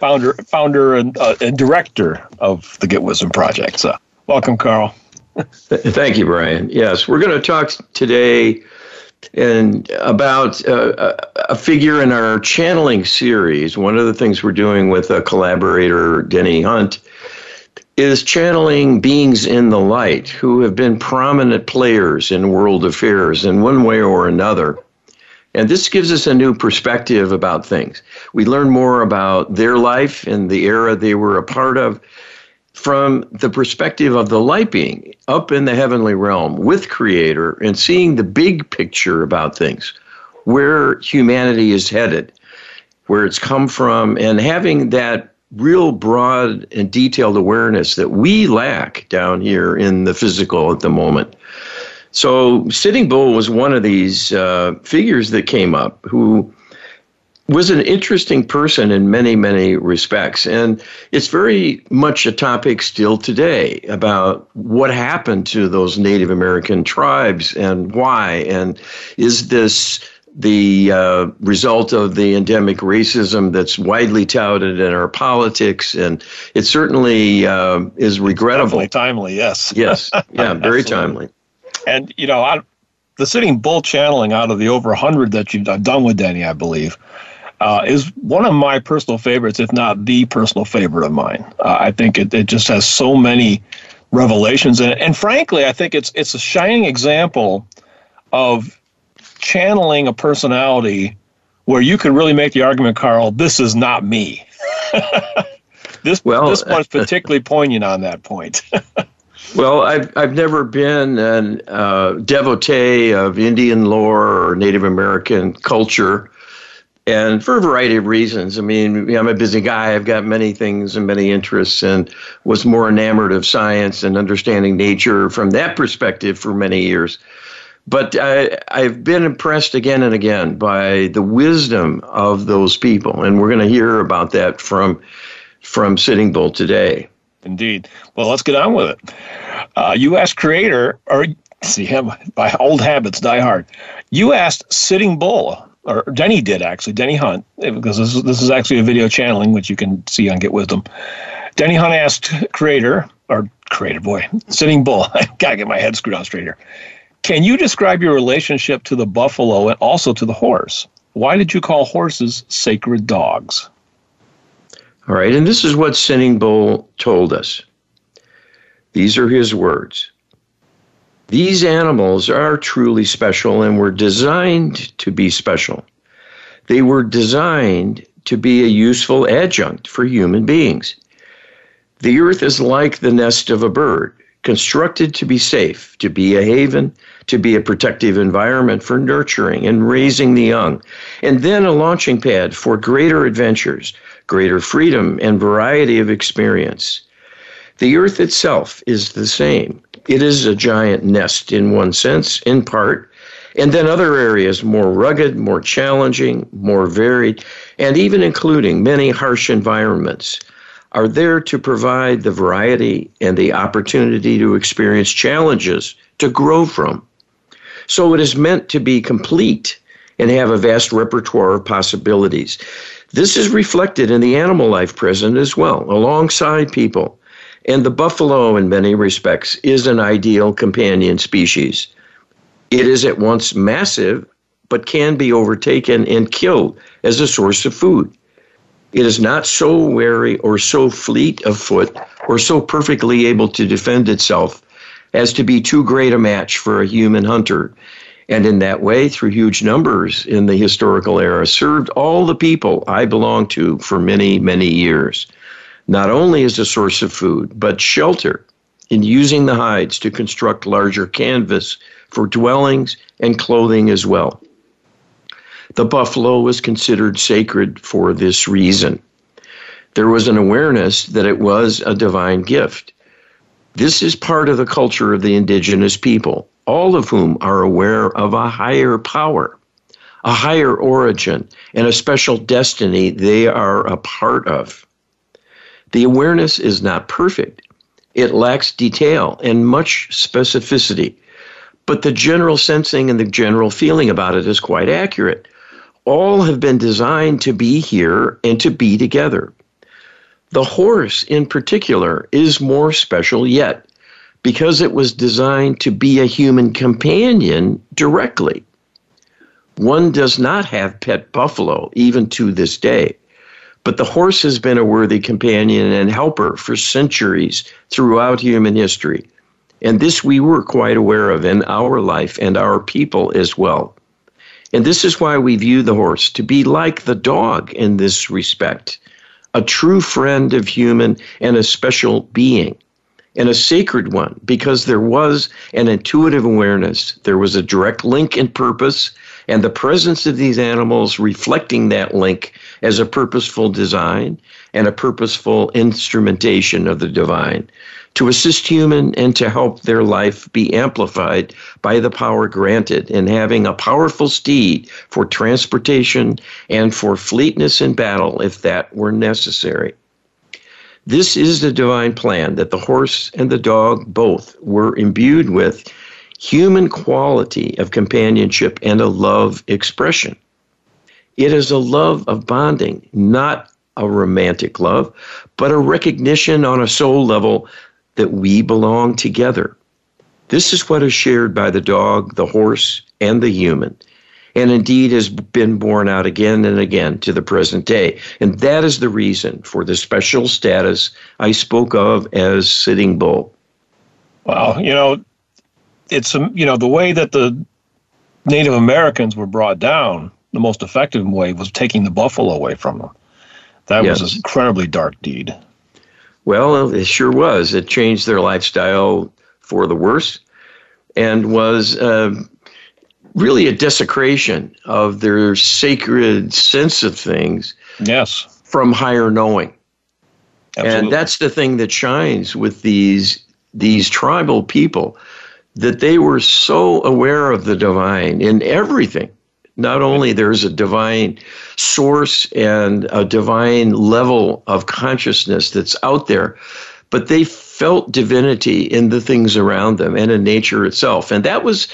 founder, founder and, uh, and director of the Get Wisdom Project. So, welcome, Carl. Thank you, Brian. Yes, we're going to talk today and about uh, a figure in our channeling series. One of the things we're doing with a collaborator, Denny Hunt, is channeling beings in the light who have been prominent players in world affairs in one way or another. And this gives us a new perspective about things. We learn more about their life and the era they were a part of from the perspective of the light being up in the heavenly realm with Creator and seeing the big picture about things, where humanity is headed, where it's come from, and having that real broad and detailed awareness that we lack down here in the physical at the moment. So, Sitting Bull was one of these uh, figures that came up who was an interesting person in many, many respects. And it's very much a topic still today about what happened to those Native American tribes and why. And is this the uh, result of the endemic racism that's widely touted in our politics, and it certainly uh, is regrettable. Definitely timely, yes. Yes, yeah, very timely. And you know, I, the sitting bull channeling out of the over hundred that you've done with Denny, I believe, uh, is one of my personal favorites, if not the personal favorite of mine. Uh, I think it, it just has so many revelations in it, and frankly, I think it's it's a shining example of channeling a personality where you can really make the argument, Carl, this is not me. this well, this one's particularly poignant on that point. well, I've I've never been a uh, devotee of Indian lore or Native American culture, and for a variety of reasons. I mean, I'm a busy guy. I've got many things and many interests, and was more enamored of science and understanding nature from that perspective for many years. But I, I've been impressed again and again by the wisdom of those people, and we're going to hear about that from from Sitting Bull today. Indeed. Well, let's get on with it. Uh, you asked Creator, or see him by old habits die hard. You asked Sitting Bull, or Denny did actually, Denny Hunt, because this is, this is actually a video channeling, which you can see on Get Wisdom. Denny Hunt asked Creator, or Creator, boy, Sitting Bull. I gotta get my head screwed on straight here. Can you describe your relationship to the buffalo and also to the horse? Why did you call horses sacred dogs? All right, and this is what Sitting Bull told us. These are his words. These animals are truly special and were designed to be special. They were designed to be a useful adjunct for human beings. The earth is like the nest of a bird constructed to be safe, to be a haven, to be a protective environment for nurturing and raising the young, and then a launching pad for greater adventures, greater freedom, and variety of experience. The earth itself is the same. It is a giant nest in one sense, in part, and then other areas more rugged, more challenging, more varied, and even including many harsh environments are there to provide the variety and the opportunity to experience challenges to grow from. So it is meant to be complete and have a vast repertoire of possibilities. This is reflected in the animal life present as well, alongside people. And the buffalo, in many respects, is an ideal companion species. It is at once massive, but can be overtaken and killed as a source of food. It is not so wary or so fleet of foot or so perfectly able to defend itself as to be too great a match for a human hunter. And in that way, through huge numbers in the historical era, served all the people I belong to for many, many years, not only as a source of food, but shelter in using the hides to construct larger canvas for dwellings and clothing as well. The buffalo was considered sacred for this reason. There was an awareness that it was a divine gift. This is part of the culture of the indigenous people, all of whom are aware of a higher power, a higher origin, and a special destiny they are a part of. The awareness is not perfect. It lacks detail and much specificity, but the general sensing and the general feeling about it is quite accurate. All have been designed to be here and to be together. The horse, in particular, is more special yet because it was designed to be a human companion directly. One does not have pet buffalo, even to this day. But the horse has been a worthy companion and helper for centuries throughout human history. And this we were quite aware of in our life and our people as well. And this is why we view the horse to be like the dog in this respect a true friend of human and a special being and a sacred one because there was an intuitive awareness. There was a direct link in purpose, and the presence of these animals reflecting that link as a purposeful design and a purposeful instrumentation of the divine to assist human and to help their life be amplified by the power granted in having a powerful steed for transportation and for fleetness in battle if that were necessary. This is the divine plan that the horse and the dog both were imbued with human quality of companionship and a love expression. It is a love of bonding, not a romantic love, but a recognition on a soul level that we belong together. This is what is shared by the dog, the horse, and the human, and indeed has been borne out again and again to the present day. And that is the reason for the special status I spoke of as Sitting Bull. Well, you know, it's um, you know the way that the Native Americans were brought down. The most effective way was taking the buffalo away from them. That yes. was an incredibly dark deed. Well, it sure was. It changed their lifestyle for the worse and was uh, really a desecration of their sacred sense of things. Yes. From higher knowing. Absolutely. And that's the thing that shines with these these tribal people that they were so aware of the divine in everything not only there's a divine source and a divine level of consciousness that's out there, but they felt divinity in the things around them and in nature itself. And that was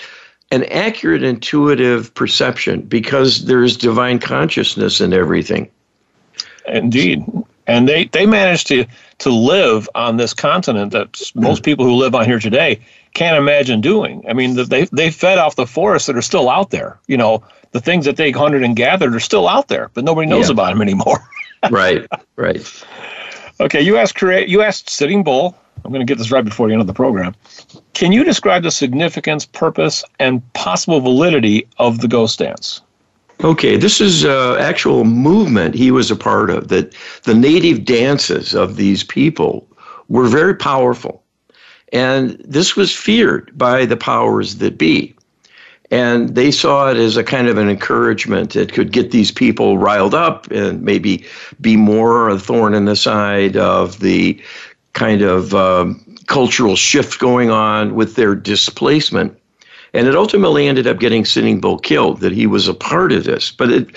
an accurate intuitive perception because there's divine consciousness in everything. Indeed. And they, they managed to, to live on this continent that most people who live on here today can't imagine doing. I mean, they, they fed off the forests that are still out there. You know, the things that they hunted and gathered are still out there, but nobody knows yeah. about them anymore. right, right. Okay, you asked create. You asked Sitting Bull. I'm going to get this right before the end of the program. Can you describe the significance, purpose, and possible validity of the ghost dance? Okay, this is uh, actual movement he was a part of. That the native dances of these people were very powerful, and this was feared by the powers that be. And they saw it as a kind of an encouragement that could get these people riled up and maybe be more a thorn in the side of the kind of um, cultural shift going on with their displacement. And it ultimately ended up getting Sitting Bull killed, that he was a part of this. But it,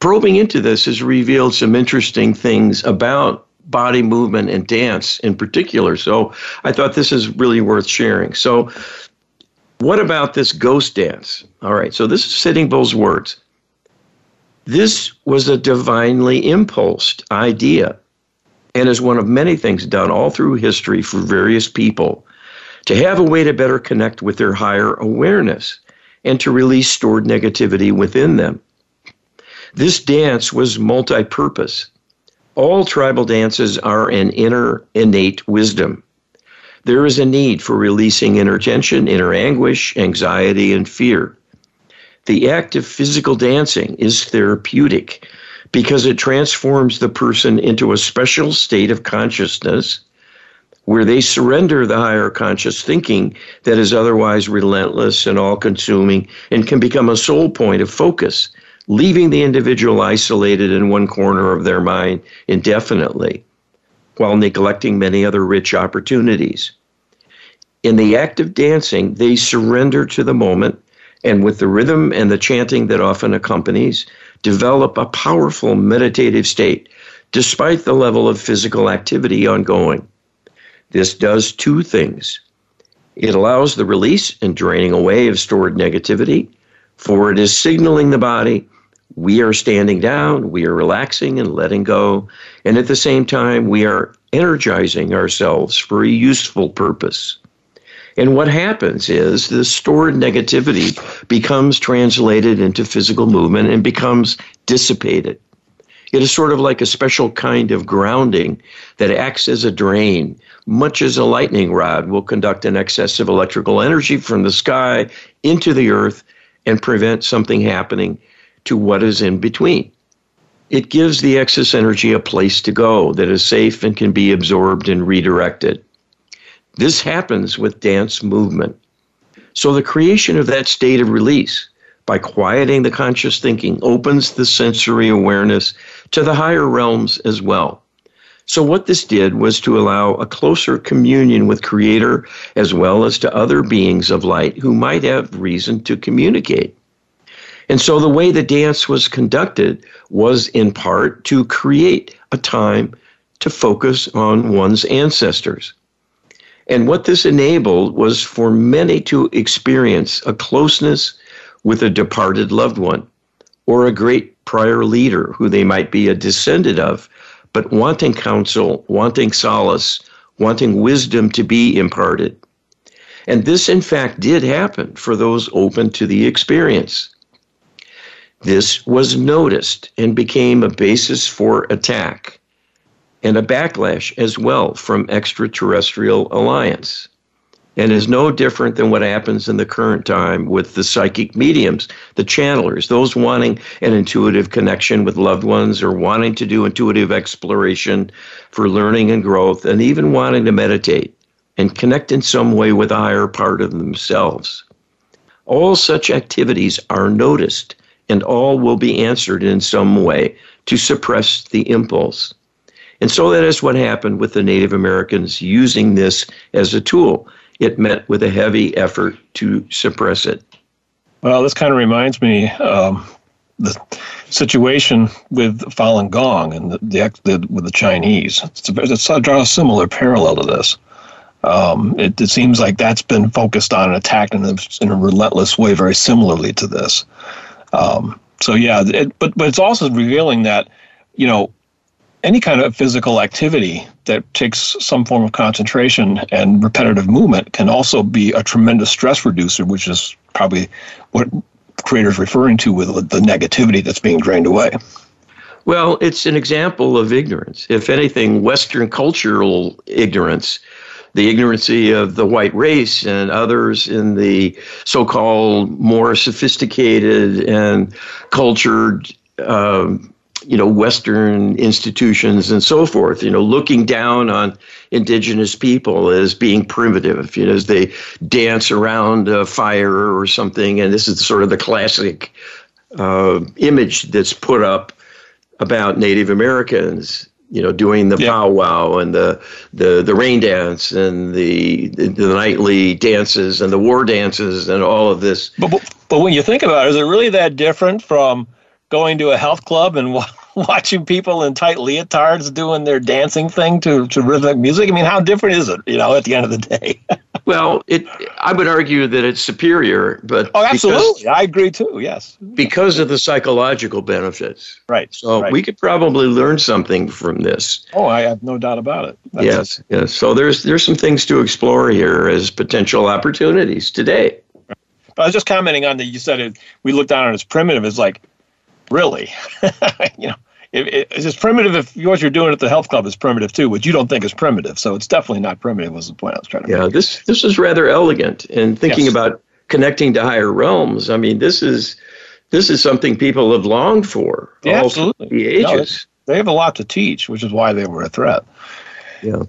probing into this has revealed some interesting things about body movement and dance in particular. So I thought this is really worth sharing. So what about this ghost dance? All right, so this is Sitting Bull's words. This was a divinely impulsed idea and is one of many things done all through history for various people to have a way to better connect with their higher awareness and to release stored negativity within them. This dance was multi purpose. All tribal dances are an inner innate wisdom there is a need for releasing inner tension, inner anguish, anxiety, and fear. The act of physical dancing is therapeutic because it transforms the person into a special state of consciousness where they surrender the higher conscious thinking that is otherwise relentless and all consuming and can become a sole point of focus leaving the individual isolated in one corner of their mind indefinitely while neglecting many other rich opportunities. In the act of dancing, they surrender to the moment and with the rhythm and the chanting that often accompanies, develop a powerful meditative state despite the level of physical activity ongoing. This does two things. It allows the release and draining away of stored negativity, for it is signaling the body we are standing down, we are relaxing and letting go, and at the same time, we are energizing ourselves for a useful purpose. And what happens is the stored negativity becomes translated into physical movement and becomes dissipated. It is sort of like a special kind of grounding that acts as a drain, much as a lightning rod will conduct an excess of electrical energy from the sky into the earth and prevent something happening to what is in between. It gives the excess energy a place to go that is safe and can be absorbed and redirected. This happens with dance movement. So the creation of that state of release by quieting the conscious thinking opens the sensory awareness to the higher realms as well. So what this did was to allow a closer communion with creator as well as to other beings of light who might have reason to communicate. And so the way the dance was conducted was in part to create a time to focus on one's ancestors. And what this enabled was for many to experience a closeness with a departed loved one or a great prior leader who they might be a descendant of, but wanting counsel, wanting solace, wanting wisdom to be imparted. And this, in fact, did happen for those open to the experience. This was noticed and became a basis for attack and a backlash as well from extraterrestrial alliance and is no different than what happens in the current time with the psychic mediums, the channelers, those wanting an intuitive connection with loved ones or wanting to do intuitive exploration for learning and growth, and even wanting to meditate and connect in some way with a higher part of themselves. All such activities are noticed, and all will be answered in some way to suppress the impulse. And so that is what happened with the Native Americans using this as a tool. It met with a heavy effort to suppress it. Well, this kind of reminds me um, the situation with Falun Gong and the, the, the with the Chinese. It's, it's a, a similar parallel to this. Um, it, it, seems like that's been focused on and attacked in a, in a relentless way, very similarly to this. Um, so yeah, it, but but it's also revealing that you know any kind of physical activity that takes some form of concentration and repetitive movement can also be a tremendous stress reducer, which is probably what creators referring to with the negativity that's being drained away. Well, it's an example of ignorance. If anything, Western cultural ignorance, the ignorancy of the white race and others in the so called more sophisticated and cultured um, you know western institutions and so forth you know looking down on indigenous people as being primitive you know as they dance around a fire or something and this is sort of the classic uh, image that's put up about native americans you know doing the yeah. powwow and the, the the rain dance and the, the, the nightly dances and the war dances and all of this but, but but when you think about it is it really that different from going to a health club and watching people in tight leotards doing their dancing thing to, to rhythmic music? I mean, how different is it, you know, at the end of the day? well, it I would argue that it's superior, but Oh, absolutely. Because, I agree too, yes. Because of the psychological benefits. Right. So right. we could probably learn something from this. Oh, I have no doubt about it. That's yes, yes. So there's there's some things to explore here as potential opportunities today. But I was just commenting on that. You said it. We looked down on it as primitive. It's like, really, you know, it's as primitive if what you're doing at the health club is primitive too, which you don't think is primitive. So it's definitely not primitive. Was the point I was trying to make. yeah, make. this this is rather elegant. And thinking yes. about connecting to higher realms, I mean, this is this is something people have longed for. Yeah, absolutely. The ages. No, they have a lot to teach, which is why they were a threat. Yeah.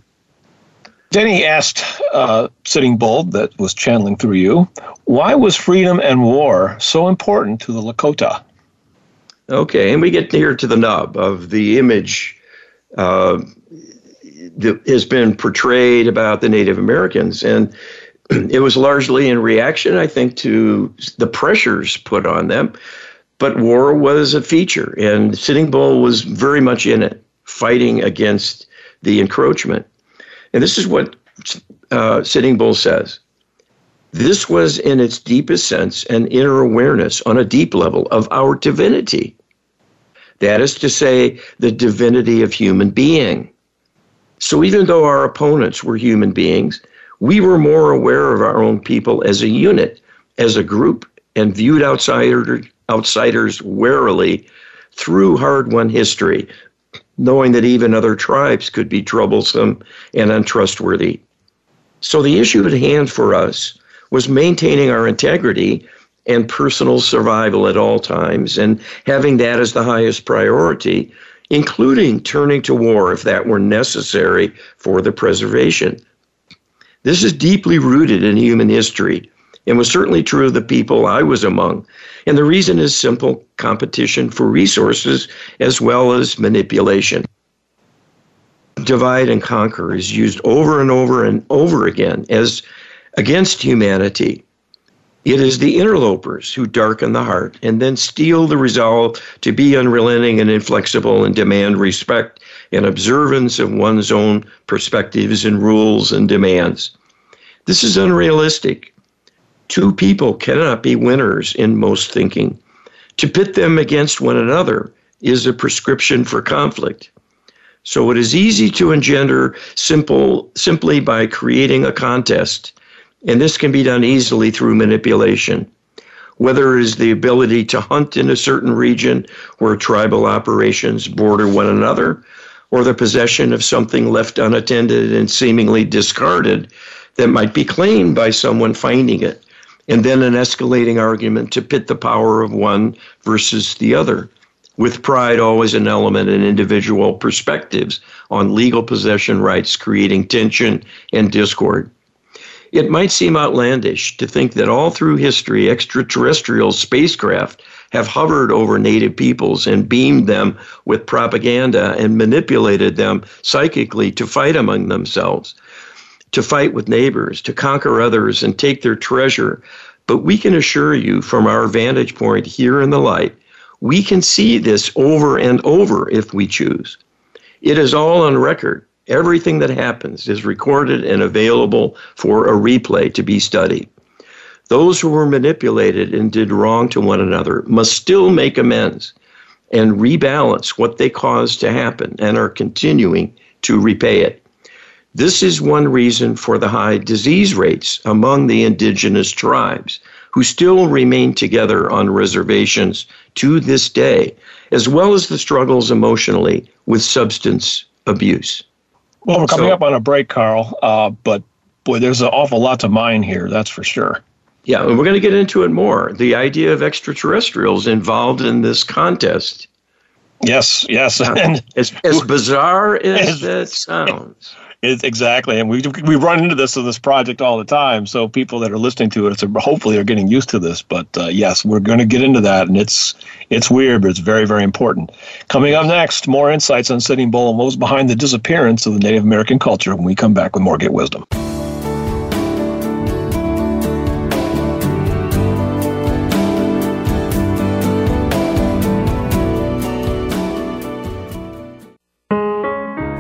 Denny asked uh, Sitting Bull, that was channeling through you, why was freedom and war so important to the Lakota? Okay, and we get here to the nub of the image uh, that has been portrayed about the Native Americans. And it was largely in reaction, I think, to the pressures put on them. But war was a feature, and Sitting Bull was very much in it, fighting against the encroachment. And this is what uh, Sitting Bull says. This was, in its deepest sense, an inner awareness on a deep level of our divinity. That is to say, the divinity of human being. So even though our opponents were human beings, we were more aware of our own people as a unit, as a group, and viewed outsider, outsiders warily through hard won history, knowing that even other tribes could be troublesome and untrustworthy. So the issue at hand for us was maintaining our integrity and personal survival at all times and having that as the highest priority, including turning to war if that were necessary for the preservation. This is deeply rooted in human history and was certainly true of the people I was among. And the reason is simple competition for resources as well as manipulation. Divide and conquer is used over and over and over again as against humanity. It is the interlopers who darken the heart and then steal the resolve to be unrelenting and inflexible and demand respect and observance of one's own perspectives and rules and demands. This is unrealistic. Two people cannot be winners in most thinking. To pit them against one another is a prescription for conflict. So it is easy to engender simple simply by creating a contest, and this can be done easily through manipulation. Whether it is the ability to hunt in a certain region where tribal operations border one another, or the possession of something left unattended and seemingly discarded that might be claimed by someone finding it, and then an escalating argument to pit the power of one versus the other, with pride always an element in individual perspectives on legal possession rights, creating tension and discord. It might seem outlandish to think that all through history, extraterrestrial spacecraft have hovered over native peoples and beamed them with propaganda and manipulated them psychically to fight among themselves to fight with neighbors, to conquer others, and take their treasure. But we can assure you from our vantage point here in the light, we can see this over and over if we choose. It is all on record. Everything that happens is recorded and available for a replay to be studied. Those who were manipulated and did wrong to one another must still make amends and rebalance what they caused to happen and are continuing to repay it. This is one reason for the high disease rates among the indigenous tribes, who still remain together on reservations to this day, as well as the struggles emotionally with substance abuse. Well, we're coming so, up on a break, Carl, uh, but boy, there's an awful lot to mine here, that's for sure. Yeah, and we're going to get into it more. The idea of extraterrestrials involved in this contest. Yes, yes. and as, as bizarre as, as that sounds. It, exactly, and we we run into this in this project all the time. So people that are listening to it, hopefully, are getting used to this. But uh, yes, we're going to get into that, and it's it's weird, but it's very very important. Coming up next, more insights on Sitting Bull and what was behind the disappearance of the Native American culture. When we come back with more Get Wisdom.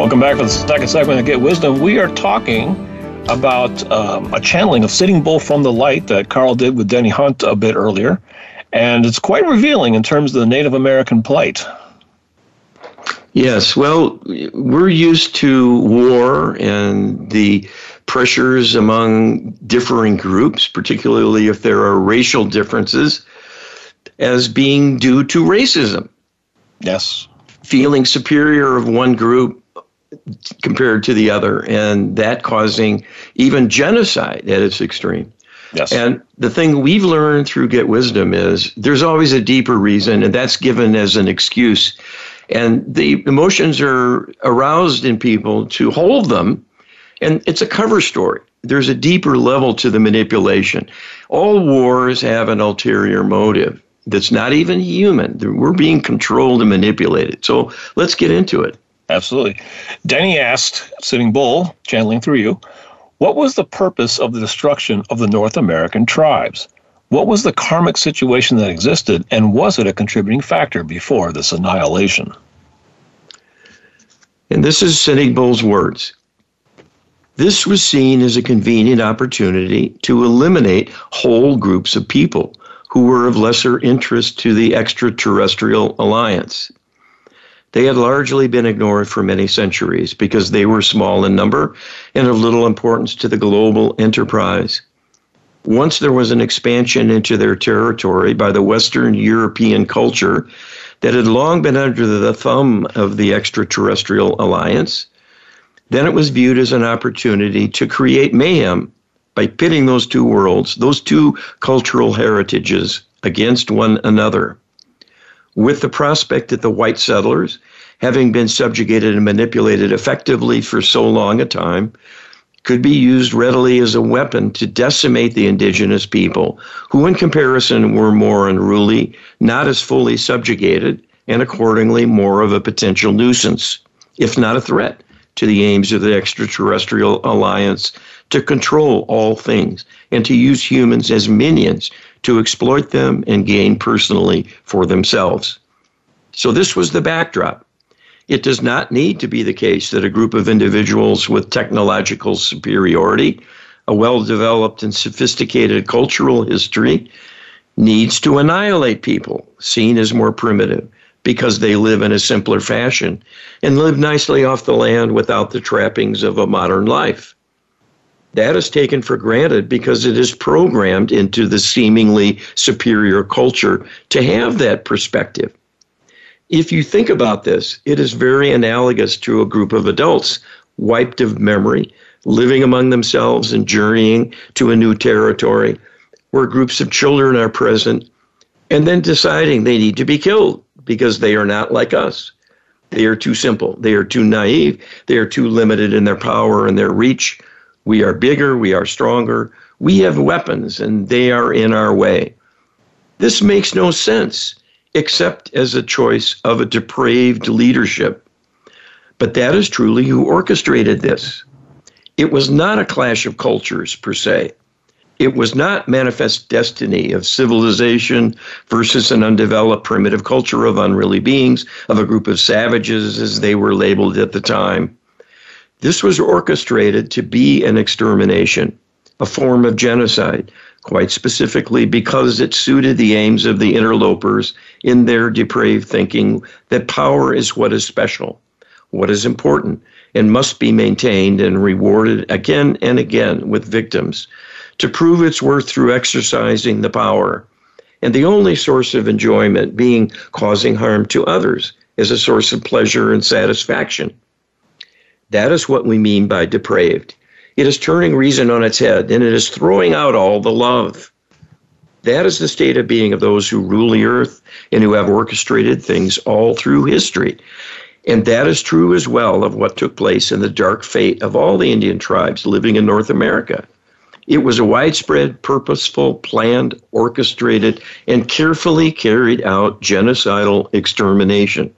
Welcome back to the second segment of Get Wisdom. We are talking about um, a channeling of Sitting Bull from the Light that Carl did with Denny Hunt a bit earlier. And it's quite revealing in terms of the Native American plight. Yes, well, we're used to war and the pressures among differing groups, particularly if there are racial differences, as being due to racism. Yes. Feeling superior of one group compared to the other, and that causing even genocide at its extreme. Yes. And the thing we've learned through Get Wisdom is there's always a deeper reason, and that's given as an excuse. And the emotions are aroused in people to hold them and it's a cover story. There's a deeper level to the manipulation. All wars have an ulterior motive that's not even human. We're being controlled and manipulated. So let's get into it absolutely denny asked sitting bull channeling through you what was the purpose of the destruction of the north american tribes what was the karmic situation that existed, and was it a contributing factor before this annihilation? And this is Sitting Bull's words. This was seen as a convenient opportunity to eliminate whole groups of people who were of lesser interest to the extraterrestrial alliance. They had largely been ignored for many centuries because they were small in number and of little importance to the global enterprise once there was an expansion into their territory by the Western European culture that had long been under the thumb of the extraterrestrial alliance, then it was viewed as an opportunity to create mayhem by pitting those two worlds, those two cultural heritages against one another. With the prospect that the white settlers, having been subjugated and manipulated effectively for so long a time, could be used readily as a weapon to decimate the indigenous people, who in comparison were more unruly, not as fully subjugated, and accordingly more of a potential nuisance, if not a threat, to the aims of the extraterrestrial alliance to control all things and to use humans as minions to exploit them and gain personally for themselves. So, this was the backdrop. It does not need to be the case that a group of individuals with technological superiority, a well developed and sophisticated cultural history, needs to annihilate people seen as more primitive because they live in a simpler fashion and live nicely off the land without the trappings of a modern life. That is taken for granted because it is programmed into the seemingly superior culture to have that perspective. If you think about this, it is very analogous to a group of adults wiped of memory, living among themselves and journeying to a new territory where groups of children are present and then deciding they need to be killed because they are not like us. They are too simple. They are too naive. They are too limited in their power and their reach. We are bigger. We are stronger. We have weapons and they are in our way. This makes no sense except as a choice of a depraved leadership. But that is truly who orchestrated this. It was not a clash of cultures per se. It was not manifest destiny of civilization versus an undeveloped primitive culture of unruly beings, of a group of savages as they were labeled at the time. This was orchestrated to be an extermination, a form of genocide, quite specifically because it suited the aims of the interlopers in their depraved thinking that power is what is special, what is important, and must be maintained and rewarded again and again with victims to prove its worth through exercising the power. And the only source of enjoyment being causing harm to others as a source of pleasure and satisfaction. That is what we mean by depraved. It is turning reason on its head and it is throwing out all the love. That is the state of being of those who rule the earth and who have orchestrated things all through history. And that is true as well of what took place in the dark fate of all the Indian tribes living in North America. It was a widespread, purposeful, planned, orchestrated, and carefully carried out genocidal extermination.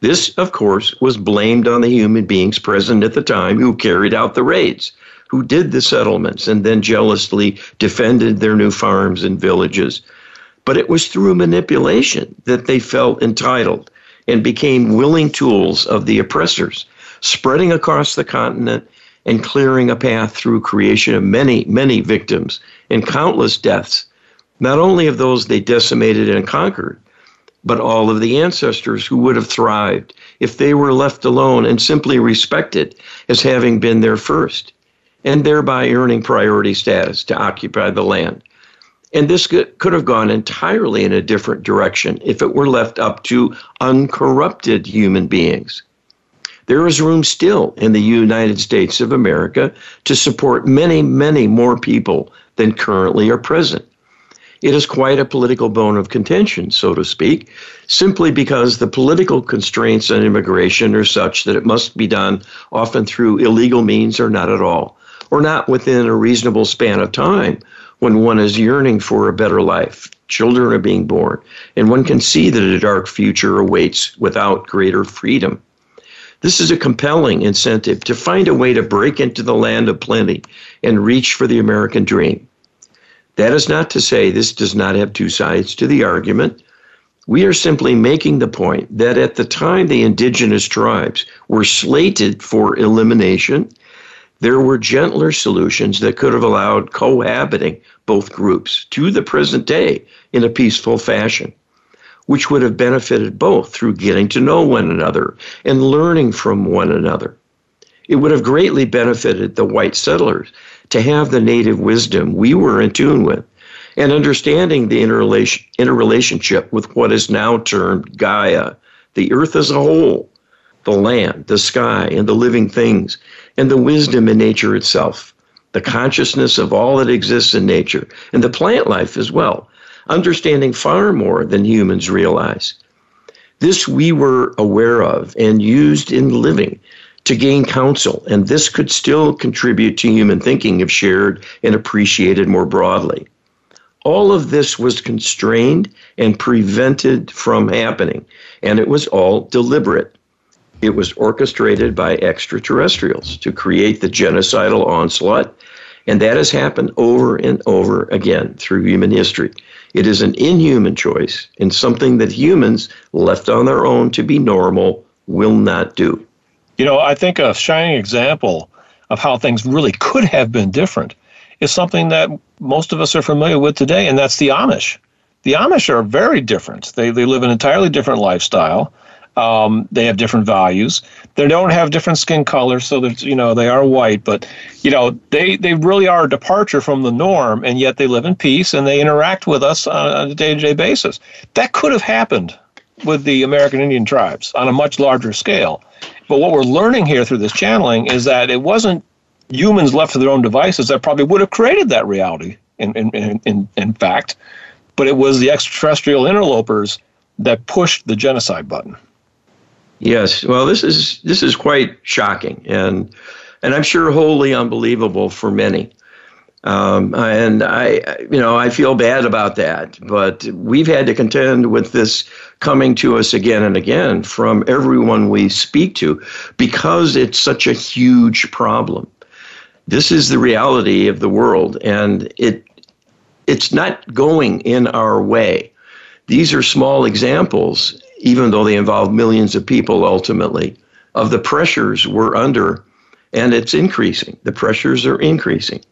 This, of course, was blamed on the human beings present at the time who carried out the raids, who did the settlements and then jealously defended their new farms and villages. But it was through manipulation that they felt entitled and became willing tools of the oppressors, spreading across the continent and clearing a path through creation of many, many victims and countless deaths, not only of those they decimated and conquered, but all of the ancestors who would have thrived if they were left alone and simply respected as having been there first, and thereby earning priority status to occupy the land. And this could have gone entirely in a different direction if it were left up to uncorrupted human beings. There is room still in the United States of America to support many, many more people than currently are present. It is quite a political bone of contention, so to speak, simply because the political constraints on immigration are such that it must be done often through illegal means or not at all, or not within a reasonable span of time when one is yearning for a better life. Children are being born, and one can see that a dark future awaits without greater freedom. This is a compelling incentive to find a way to break into the land of plenty and reach for the American dream. That is not to say this does not have two sides to the argument. We are simply making the point that at the time the indigenous tribes were slated for elimination, there were gentler solutions that could have allowed cohabiting both groups to the present day in a peaceful fashion, which would have benefited both through getting to know one another and learning from one another. It would have greatly benefited the white settlers to have the native wisdom we were in tune with and understanding the interrelation, interrelationship with what is now termed Gaia, the earth as a whole, the land, the sky, and the living things, and the wisdom in nature itself, the consciousness of all that exists in nature, and the plant life as well, understanding far more than humans realize. This we were aware of and used in living to gain counsel, and this could still contribute to human thinking if shared and appreciated more broadly. All of this was constrained and prevented from happening, and it was all deliberate. It was orchestrated by extraterrestrials to create the genocidal onslaught, and that has happened over and over again through human history. It is an inhuman choice and something that humans, left on their own to be normal, will not do. You know, I think a shining example of how things really could have been different is something that most of us are familiar with today, and that's the Amish. The Amish are very different. They, they live an entirely different lifestyle. Um, they have different values. They don't have different skin colors, so that you know they are white. But you know they they really are a departure from the norm, and yet they live in peace and they interact with us on a day-to-day basis. That could have happened with the American Indian tribes on a much larger scale. But what we're learning here through this channeling is that it wasn't humans left to their own devices that probably would have created that reality, in, in, in, in fact, but it was the extraterrestrial interlopers that pushed the genocide button. Yes, well, this is this is quite shocking, and and I'm sure wholly unbelievable for many. Um, and I, you know, I feel bad about that. But we've had to contend with this coming to us again and again from everyone we speak to because it's such a huge problem. This is the reality of the world, and it it's not going in our way. These are small examples, even though they involve millions of people ultimately, of the pressures we're under, and it's increasing. The pressures are increasing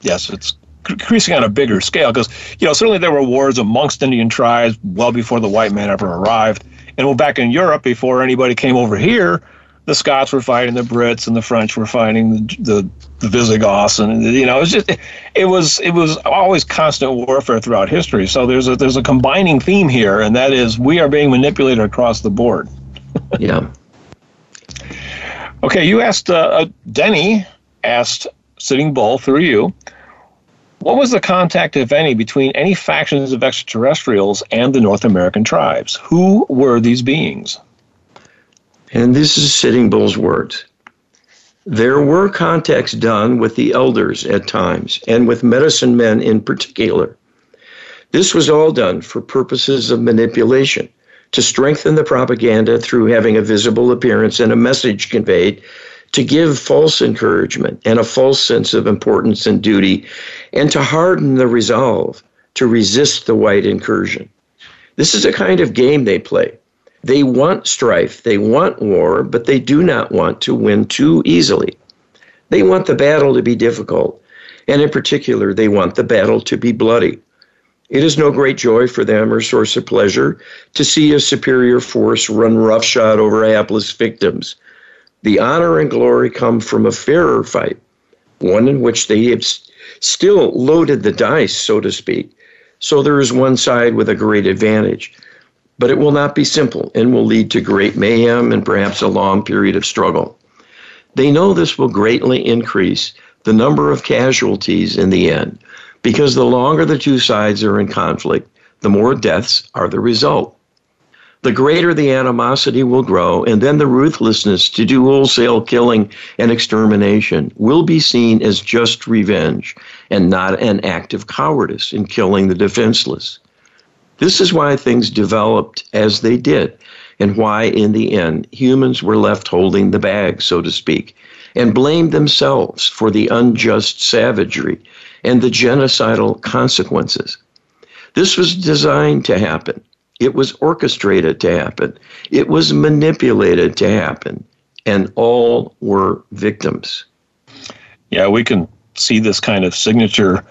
yes, it's increasing on a bigger scale because you know certainly there were wars amongst Indian tribes well before the white man ever arrived, and well back in Europe before anybody came over here, the Scots were fighting the Brits and the French were fighting the the, the Visigoths, and you know it was just it was it was always constant warfare throughout history. So there's a there's a combining theme here, and that is we are being manipulated across the board. yeah. Okay, you asked uh, uh, Denny asked Sitting Bull through you What was the contact, if any, between any factions of extraterrestrials and the North American tribes? Who were these beings? And this is Sitting Bull's words. There were contacts done with the elders at times, and with medicine men in particular. This was all done for purposes of manipulation, to strengthen the propaganda through having a visible appearance and a message conveyed, to give false encouragement and a false sense of importance and duty, and to harden the resolve to resist the white incursion. This is a kind of game they play. They want strife, they want war, but they do not want to win too easily. They want the battle to be difficult, and in particular, they want the battle to be bloody. It is no great joy for them or source of pleasure to see a superior force run roughshod over hapless victims. The honor and glory come from a fairer fight, one in which they have still loaded the dice, so to speak. So there is one side with a great advantage. But it will not be simple and will lead to great mayhem and perhaps a long period of struggle. They know this will greatly increase the number of casualties in the end because the longer the two sides are in conflict, the more deaths are the result. The greater the animosity will grow, and then the ruthlessness to do wholesale killing and extermination will be seen as just revenge and not an act of cowardice in killing the defenseless. This is why things developed as they did, and why, in the end, humans were left holding the bag, so to speak, and blamed themselves for the unjust savagery and the genocidal consequences. This was designed to happen. It was orchestrated to happen. It was manipulated to happen. And all were victims. Yeah, we can see this kind of signature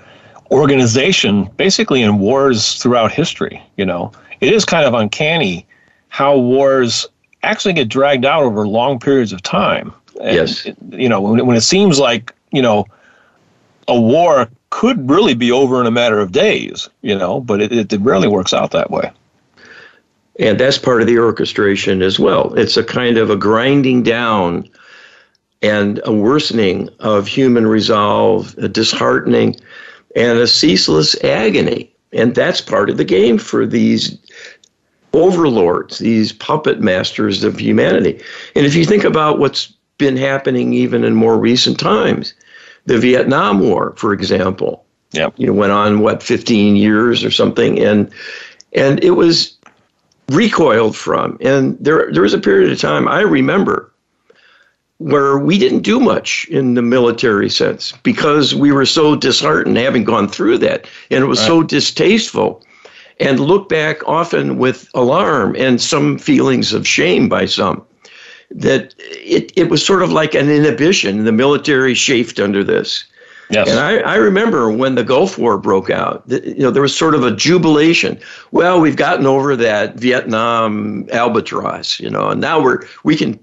organization basically in wars throughout history. You know, it is kind of uncanny how wars actually get dragged out over long periods of time. And, yes. You know, when, when it seems like, you know, a war could really be over in a matter of days, you know, but it, it, it rarely works out that way. And that's part of the orchestration as well. It's a kind of a grinding down and a worsening of human resolve, a disheartening and a ceaseless agony. And that's part of the game for these overlords, these puppet masters of humanity. And if you think about what's been happening even in more recent times, the Vietnam War, for example, yeah, you know, went on what 15 years or something, and and it was recoiled from. And there there was a period of time I remember where we didn't do much in the military sense because we were so disheartened having gone through that and it was right. so distasteful and look back often with alarm and some feelings of shame by some that it, it was sort of like an inhibition the military chafed under this Yes. And I, I remember when the Gulf War broke out, you know, there was sort of a jubilation. Well, we've gotten over that Vietnam albatross, you know, and now we're we can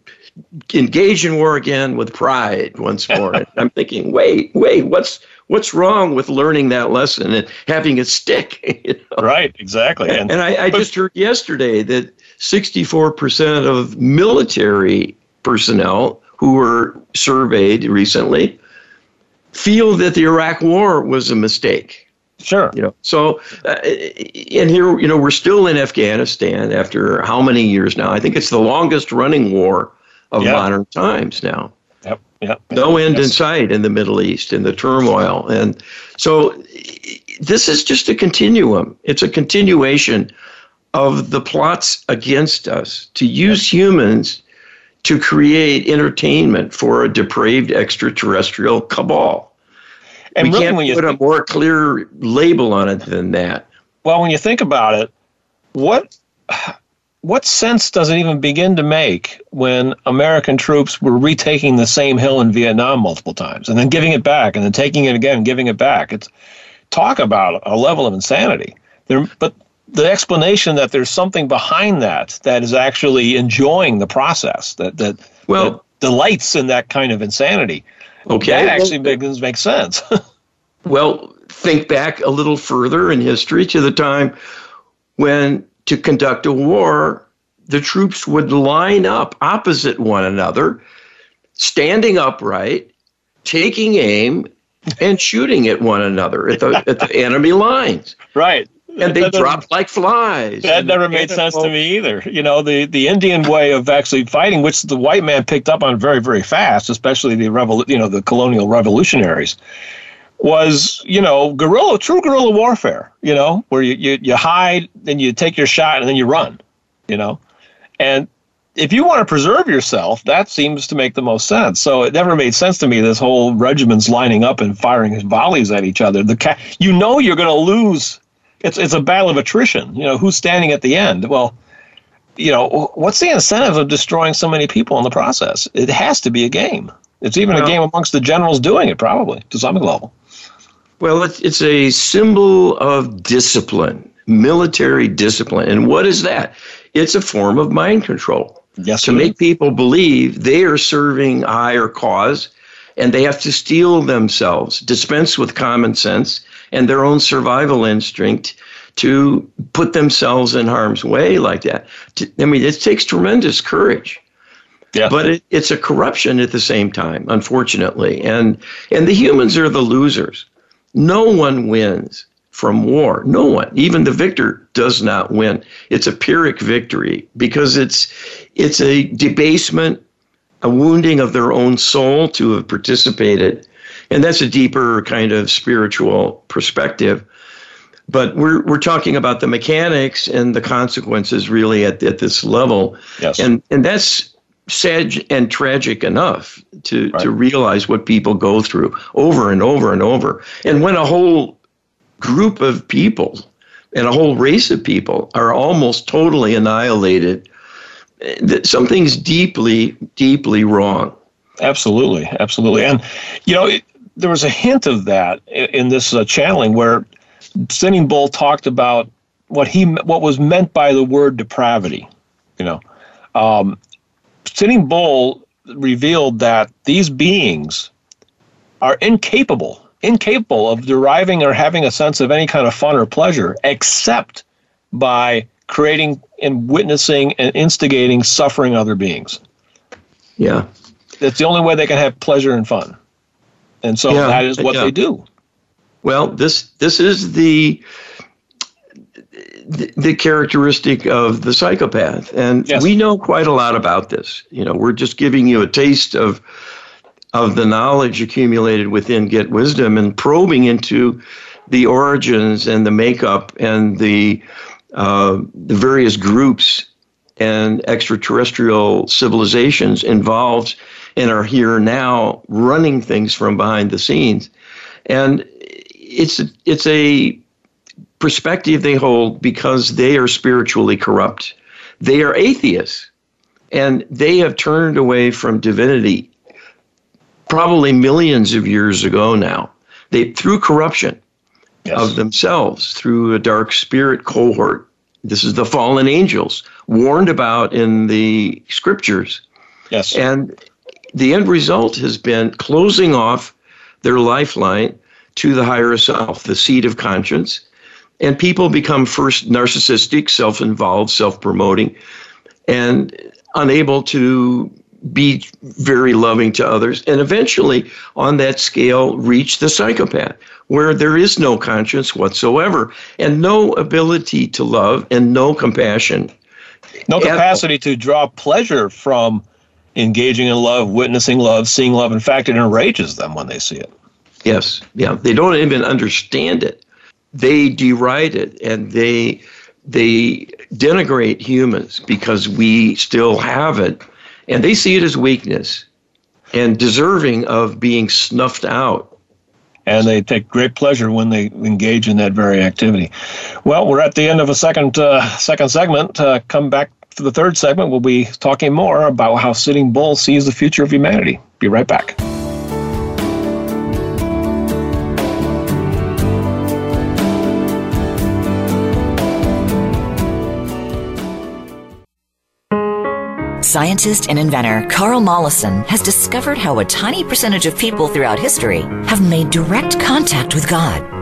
engage in war again with pride once more. I'm thinking, wait, wait, what's what's wrong with learning that lesson and having it stick? You know? Right, exactly. And, and I, I just heard yesterday that 64% of military personnel who were surveyed recently feel that the Iraq War was a mistake. Sure. You know, so uh, and here, you know, we're still in Afghanistan after how many years now? I think it's the longest running war of yep. modern times now. Yep. Yep. No end yes. in sight in the Middle East in the turmoil. And so this is just a continuum. It's a continuation of the plots against us to use humans to create entertainment for a depraved extraterrestrial cabal. And we really can't put think, a more clear label on it than that. Well, when you think about it, what what sense does it even begin to make when American troops were retaking the same hill in Vietnam multiple times and then giving it back and then taking it again and giving it back? It's talk about a level of insanity. There, but the explanation that there's something behind that that is actually enjoying the process that that well that delights in that kind of insanity. Okay, that actually well, begins make sense. well, think back a little further in history to the time when to conduct a war, the troops would line up opposite one another, standing upright, taking aim, and shooting at one another at the, at the enemy lines. Right. And they dropped like flies. That never made sense to me either. You know, the, the Indian way of actually fighting, which the white man picked up on very, very fast, especially the revol- you know, the colonial revolutionaries, was, you know, guerrilla, true guerrilla warfare, you know, where you, you, you hide, then you take your shot, and then you run, you know. And if you want to preserve yourself, that seems to make the most sense. So it never made sense to me this whole regiments lining up and firing volleys at each other. The ca- you know you're going to lose. It's it's a battle of attrition. You know who's standing at the end. Well, you know what's the incentive of destroying so many people in the process? It has to be a game. It's even well, a game amongst the generals doing it, probably to some level. Well, it's it's a symbol of discipline, military discipline, and what is that? It's a form of mind control Yes, to make people believe they are serving a higher cause and they have to steel themselves, dispense with common sense and their own survival instinct to put themselves in harm's way like that. I mean, it takes tremendous courage. Yeah. But it, it's a corruption at the same time, unfortunately. And and the humans are the losers. No one wins from war. No one, even the victor, does not win. It's a pyrrhic victory because it's it's a debasement, a wounding of their own soul to have participated, and that's a deeper kind of spiritual perspective. But we're we're talking about the mechanics and the consequences really at, at this level, yes. and and that's sad and tragic enough to right. to realize what people go through over and over and over. And when a whole group of people and a whole race of people are almost totally annihilated, eh, something's deeply, deeply wrong. Absolutely, absolutely. And, you know, it, there was a hint of that in this uh, channeling where Sitting Bull talked about what he what was meant by the word depravity. You know, um, Sitting Bull revealed that these beings are incapable incapable of deriving or having a sense of any kind of fun or pleasure except by creating and witnessing and instigating suffering other beings. Yeah. That's the only way they can have pleasure and fun. And so yeah, that is what yeah. they do. Well, this this is the the, characteristic of the psychopath and yes. we know quite a lot about this you know we're just giving you a taste of of the knowledge accumulated within Get Wisdom and probing into the origins and the makeup and the uh, the various groups and extraterrestrial civilizations involved and are here now running things from behind the scenes. And it's a, it's a perspective they hold because they are spiritually corrupt. They are atheists and they have turned away from divinity probably millions of years ago now. They through corruption yes. of themselves, through a dark spirit cohort. This is the fallen angels warned about in the scriptures. Yes. And the end result has been closing off their lifeline to the higher self, the seat of conscience. And people become first narcissistic, self involved, self promoting, and unable to be very loving to others, and eventually, on that scale, reach the psychopath, where there is no conscience whatsoever, and no ability to love, and no compassion. No capacity to draw pleasure from engaging in love, witnessing love, seeing love. In fact, it enrages them when they see it. Yes, yeah. They don't even understand it. They deride it, and they they denigrate humans because we still have it and they see it as weakness and deserving of being snuffed out. And they take great pleasure when they engage in that very activity. Well, we're at the end of a second uh, second segment. Uh, come back for the third segment. We'll be talking more about how Sitting Bull sees the future of humanity. Be right back. Scientist and inventor Carl Mollison has discovered how a tiny percentage of people throughout history have made direct contact with God.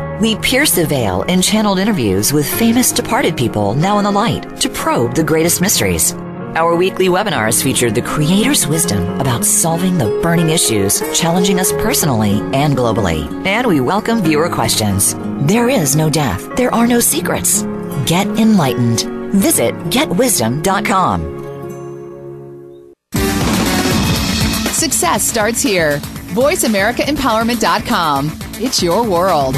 We pierce the veil in channeled interviews with famous departed people now in the light to probe the greatest mysteries. Our weekly webinars feature the Creator's wisdom about solving the burning issues challenging us personally and globally. And we welcome viewer questions. There is no death. There are no secrets. Get enlightened. Visit getwisdom.com. Success starts here. VoiceAmericaEmpowerment.com. It's your world.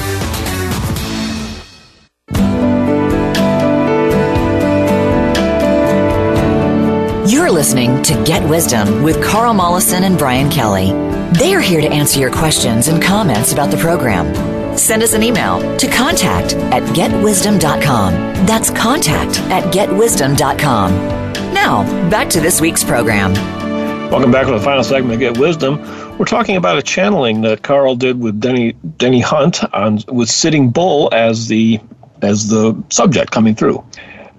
You're listening to Get Wisdom with Carl Mollison and Brian Kelly. They are here to answer your questions and comments about the program. Send us an email to contact at getwisdom.com. That's contact at getwisdom.com. Now, back to this week's program. Welcome back to the final segment of Get Wisdom. We're talking about a channeling that Carl did with Denny Denny Hunt on with Sitting Bull as the as the subject coming through.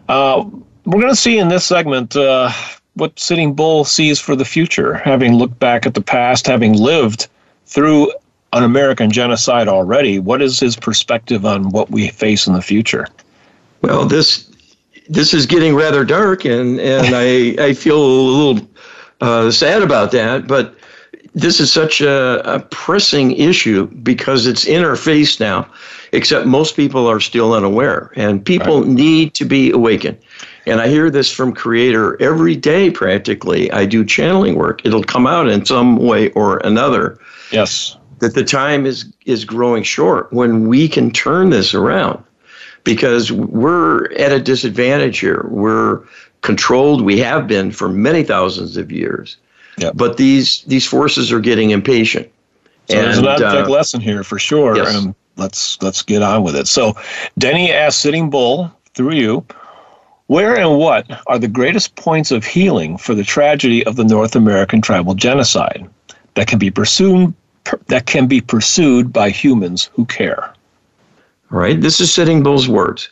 Uh, we're going to see in this segment uh, what Sitting Bull sees for the future, having looked back at the past, having lived through an American genocide already. What is his perspective on what we face in the future? Well, this this is getting rather dark, and and I I feel a little uh, sad about that, but this is such a, a, pressing issue because it's in our face now, except most people are still unaware, and people right. need to be awakened. And I hear this from Creator every day practically. I do channeling work. It'll come out in some way or another. Yes. That the time is is growing short when we can turn this around. Because we're at a disadvantage here. We're controlled. We have been for many thousands of years. Yep. But these these forces are getting impatient. So and, there's an object uh, lesson here for sure. Yes. And let's let's get on with it. So Denny asked Sitting Bull through you, where and what are the greatest points of healing for the tragedy of the North American tribal genocide that can be pursued that can be pursued by humans who care? All right. This is Sitting Bull's words.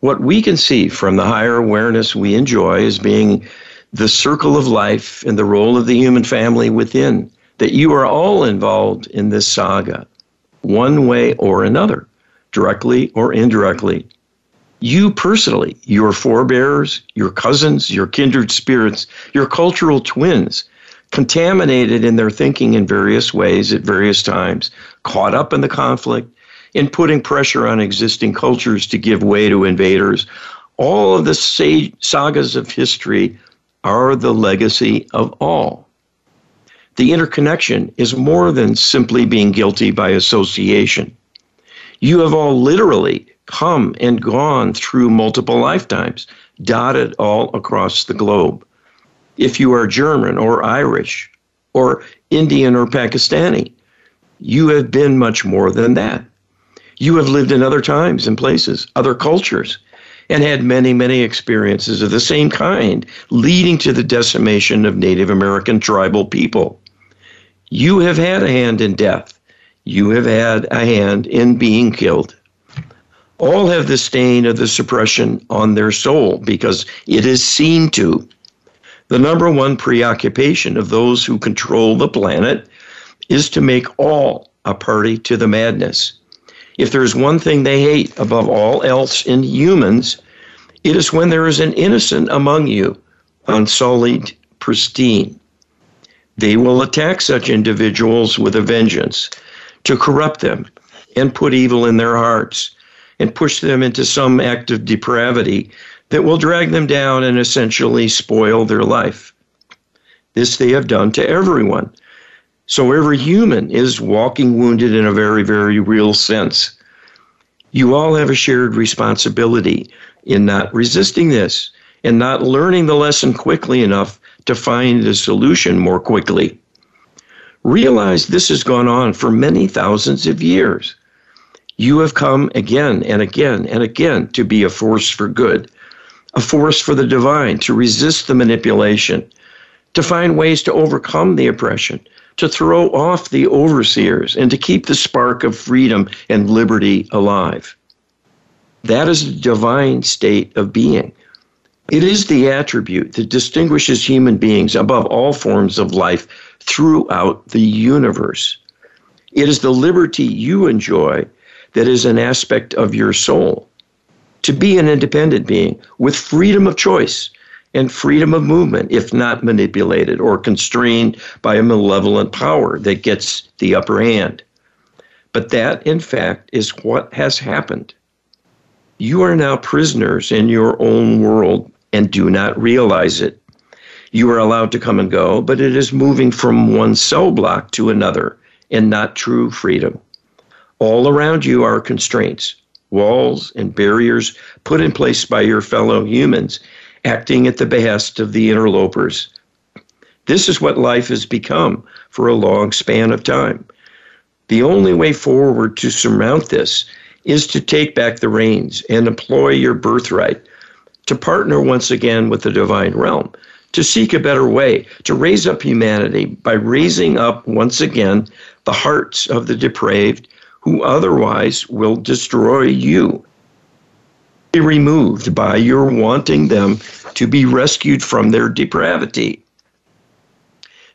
What we can see from the higher awareness we enjoy as being the circle of life and the role of the human family within, that you are all involved in this saga, one way or another, directly or indirectly. You personally, your forebears, your cousins, your kindred spirits, your cultural twins, contaminated in their thinking in various ways at various times, caught up in the conflict, in putting pressure on existing cultures to give way to invaders. All of the sagas of history are the legacy of all. The interconnection is more than simply being guilty by association. You have all literally come and gone through multiple lifetimes, dotted all across the globe. If you are German or Irish or Indian or Pakistani, you have been much more than that. You have lived in other times and places, other cultures, and had many, many experiences of the same kind, leading to the decimation of Native American tribal people. You have had a hand in death. You have had a hand in being killed. All have the stain of the suppression on their soul because it is seen to. The number one preoccupation of those who control the planet is to make all a party to the madness. If there's one thing they hate above all else in humans, it is when there is an innocent among you, unsullied, pristine. They will attack such individuals with a vengeance to corrupt them and put evil in their hearts and push them into some act of depravity that will drag them down and essentially spoil their life. This they have done to everyone so every human is walking wounded in a very, very real sense. You all have a shared responsibility in not resisting this and not learning the lesson quickly enough to find the solution more quickly. Realize this has gone on for many thousands of years. You have come again and again and again to be a force for good, a force for the divine, to resist the manipulation, to find ways to overcome the oppression, to throw off the overseers, and to keep the spark of freedom and liberty alive. That is the divine state of being. It is the attribute that distinguishes human beings above all forms of life throughout the universe. It is the liberty you enjoy that is an aspect of your soul. To be an independent being with freedom of choice and freedom of movement, if not manipulated or constrained by a malevolent power that gets the upper hand. But that, in fact, is what has happened. You are now prisoners in your own world and do not realize it. You are allowed to come and go, but it is moving from one cell block to another and not true freedom. All around you are constraints, walls, and barriers put in place by your fellow humans, acting at the behest of the interlopers. This is what life has become for a long span of time. The only way forward to surmount this is to take back the reins and employ your birthright, to partner once again with the divine realm, to seek a better way, to raise up humanity by raising up once again the hearts of the depraved who otherwise will destroy you. Be removed by your wanting them to be rescued from their depravity.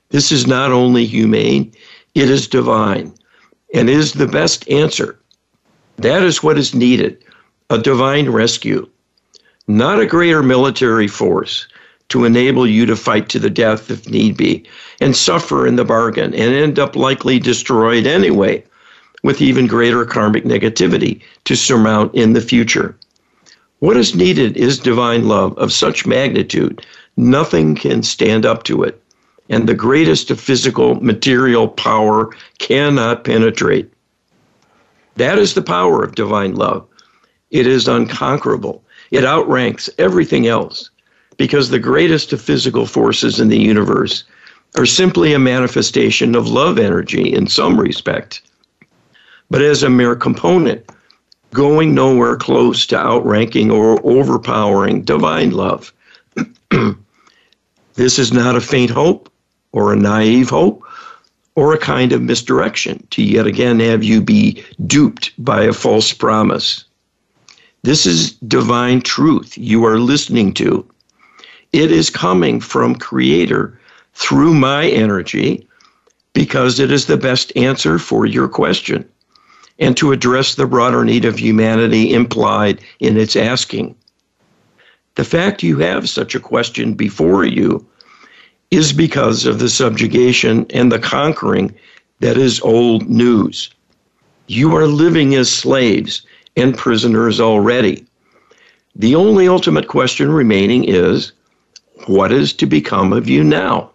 This is not only humane, it is divine and is the best answer. That is what is needed a divine rescue, not a greater military force to enable you to fight to the death if need be and suffer in the bargain and end up likely destroyed anyway with even greater karmic negativity to surmount in the future. What is needed is divine love of such magnitude, nothing can stand up to it, and the greatest of physical material power cannot penetrate. That is the power of divine love. It is unconquerable. It outranks everything else because the greatest of physical forces in the universe are simply a manifestation of love energy in some respect but as a mere component, going nowhere close to outranking or overpowering divine love. this is not a faint hope or a naive hope or a kind of misdirection to yet again have you be duped by a false promise. This is divine truth you are listening to. It is coming from Creator through my energy because it is the best answer for your question and to address the broader need of humanity implied in its asking. The fact you have such a question before you is because of the subjugation and the conquering that is old news. You are living as slaves and prisoners already. The only ultimate question remaining is what is to become of you now?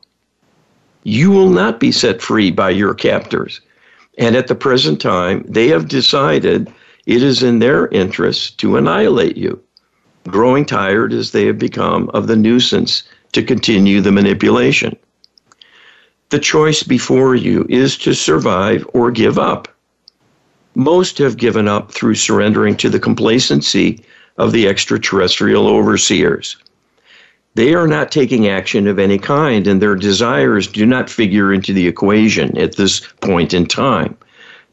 You will not be set free by your captors. And at the present time, they have decided it is in their interest to annihilate you, growing tired as they have become of the nuisance to continue the manipulation. The choice before you is to survive or give up. Most have given up through surrendering to the complacency of the extraterrestrial overseers. They are not taking action of any kind, and their desires do not figure into the equation at this point in time.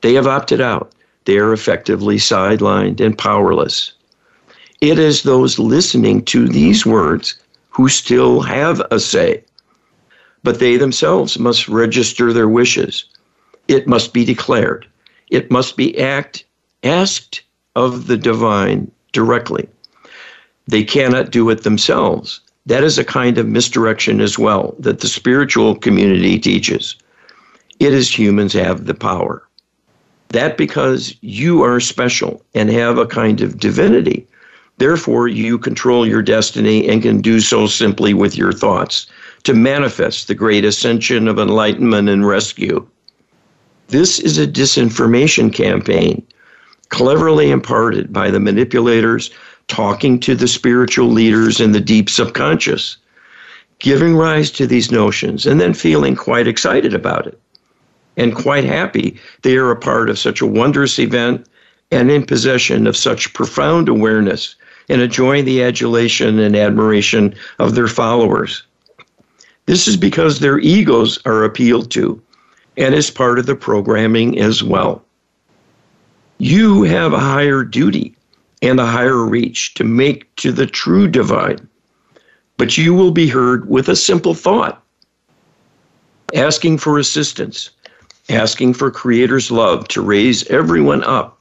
They have opted out. They are effectively sidelined and powerless. It is those listening to these words who still have a say, but they themselves must register their wishes. It must be declared. It must be act asked of the divine directly. They cannot do it themselves that is a kind of misdirection as well that the spiritual community teaches. It is humans have the power. That because you are special and have a kind of divinity. Therefore, you control your destiny and can do so simply with your thoughts to manifest the great ascension of enlightenment and rescue. This is a disinformation campaign cleverly imparted by the manipulators talking to the spiritual leaders in the deep subconscious, giving rise to these notions, and then feeling quite excited about it and quite happy they are a part of such a wondrous event and in possession of such profound awareness and enjoying the adulation and admiration of their followers. This is because their egos are appealed to and is part of the programming as well. You have a higher duty and a higher reach to make to the true divine, but you will be heard with a simple thought asking for assistance, asking for Creator's love to raise everyone up,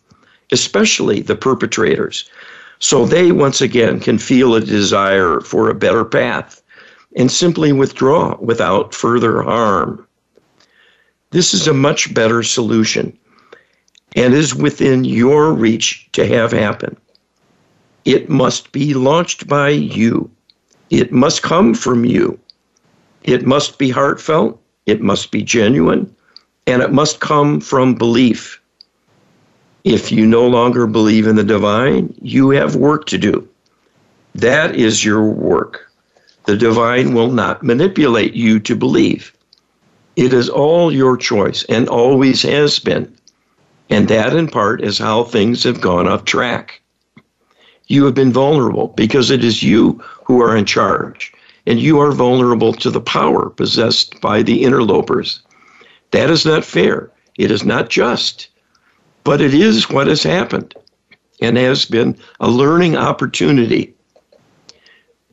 especially the perpetrators, so they once again can feel a desire for a better path and simply withdraw without further harm. This is a much better solution and is within your reach to have happen. It must be launched by you. It must come from you. It must be heartfelt. It must be genuine. And it must come from belief. If you no longer believe in the divine, you have work to do. That is your work. The divine will not manipulate you to believe. It is all your choice and always has been. And that, in part, is how things have gone off track. You have been vulnerable because it is you who are in charge, and you are vulnerable to the power possessed by the interlopers. That is not fair. It is not just. But it is what has happened and has been a learning opportunity.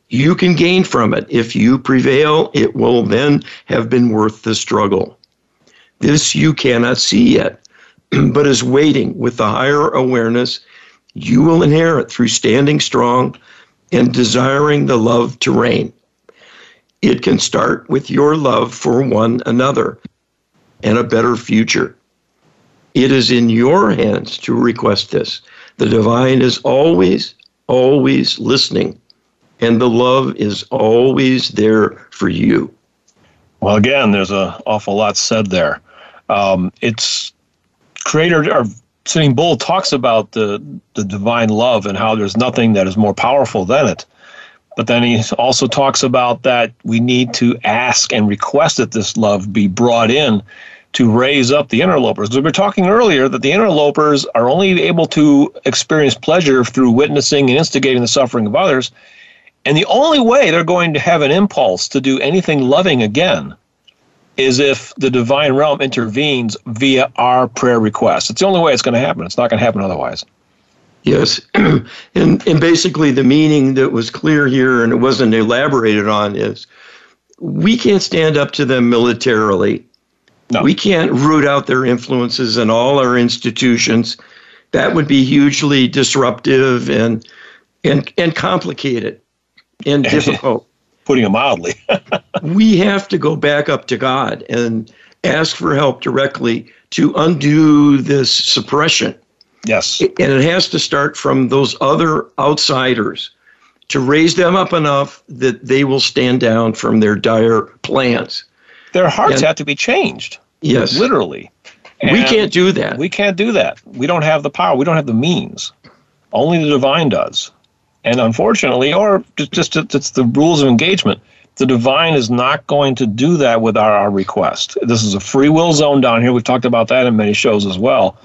You can gain from it. If you prevail, it will then have been worth the struggle. This you cannot see yet, but is waiting with the higher awareness you will inherit through standing strong and desiring the love to reign. It can start with your love for one another and a better future. It is in your hands to request this. The divine is always, always listening, and the love is always there for you. Well, again, there's an awful lot said there. Um, it's creator or Sitting Bull talks about the the divine love and how there's nothing that is more powerful than it. But then he also talks about that we need to ask and request that this love be brought in to raise up the interlopers. We were talking earlier that the interlopers are only able to experience pleasure through witnessing and instigating the suffering of others. And the only way they're going to have an impulse to do anything loving again is if the divine realm intervenes via our prayer request. It's the only way it's going to happen. It's not going to happen otherwise. Yes. and, and basically, the meaning that was clear here and it wasn't elaborated on is we can't stand up to them militarily. No. We can't root out their influences in all our institutions. That would be hugely disruptive and and and complicated and difficult putting it mildly. we have to go back up to God and ask for help directly to undo this suppression. Yes. And it has to start from those other outsiders to raise them up enough that they will stand down from their dire plans. Their hearts and, have to be changed. Yes. Literally. And we can't do that. We can't do that. We don't have the power. We don't have the means. Only the divine does. And unfortunately, or just, just it's the rules of engagement, the divine is not going to do that without our request. This is a free will zone down here. We've talked about that in many shows as well.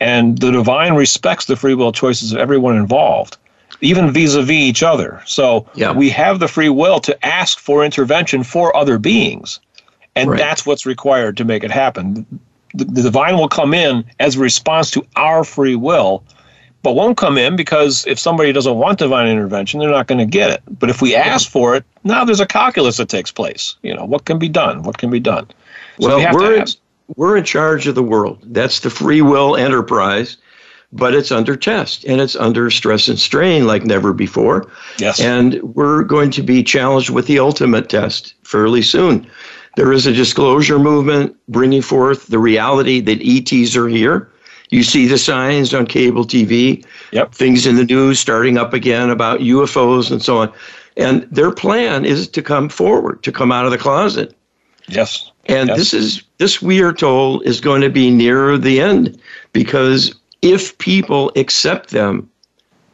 And the divine respects the free will choices of everyone involved, even vis a vis each other. So yeah. we have the free will to ask for intervention for other beings. And right. that's what's required to make it happen. The, the divine will come in as a response to our free will but won't come in because if somebody doesn't want divine intervention, they're not going to get it. But if we ask for it, now there's a calculus that takes place. You know, what can be done? What can be done? So well, we we're, in, we're in charge of the world. That's the free will enterprise, but it's under test and it's under stress and strain like never before. Yes. And we're going to be challenged with the ultimate test fairly soon. There is a disclosure movement bringing forth the reality that ETs are here you see the signs on cable TV, yep. things in the news starting up again about UFOs and so on. And their plan is to come forward, to come out of the closet. Yes. And yes. this is this we are told is going to be nearer the end because if people accept them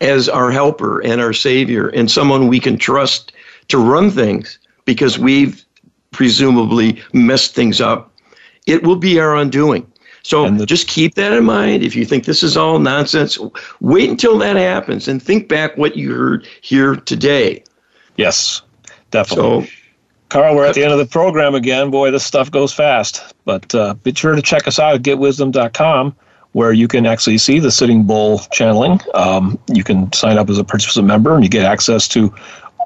as our helper and our savior and someone we can trust to run things because we've presumably messed things up, it will be our undoing. So the- just keep that in mind. If you think this is all nonsense, wait until that happens and think back what you heard here today. Yes, definitely. So Carl, we're at the end of the program again. Boy, this stuff goes fast. But uh, be sure to check us out at getwisdom.com, where you can actually see the Sitting Bull channeling. Um, you can sign up as a participant member, and you get access to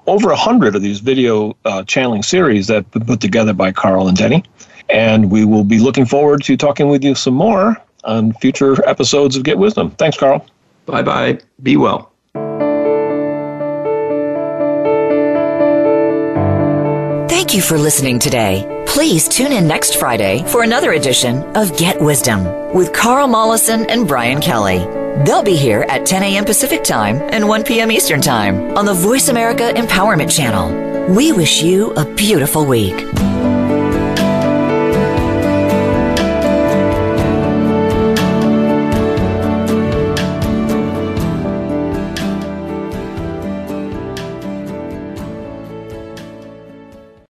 over a hundred of these video uh, channeling series that have been put together by Carl and Denny. And we will be looking forward to talking with you some more on future episodes of Get Wisdom. Thanks, Carl. bye bye. Be well. Thank you for listening today. Please tune in next Friday for another edition of Get Wisdom with Carl Mollison and Brian Kelly. They'll be here at 10 a.m. Pacific Time and 1 p.m. Eastern Time on the Voice America Empowerment Channel. We wish you a beautiful week.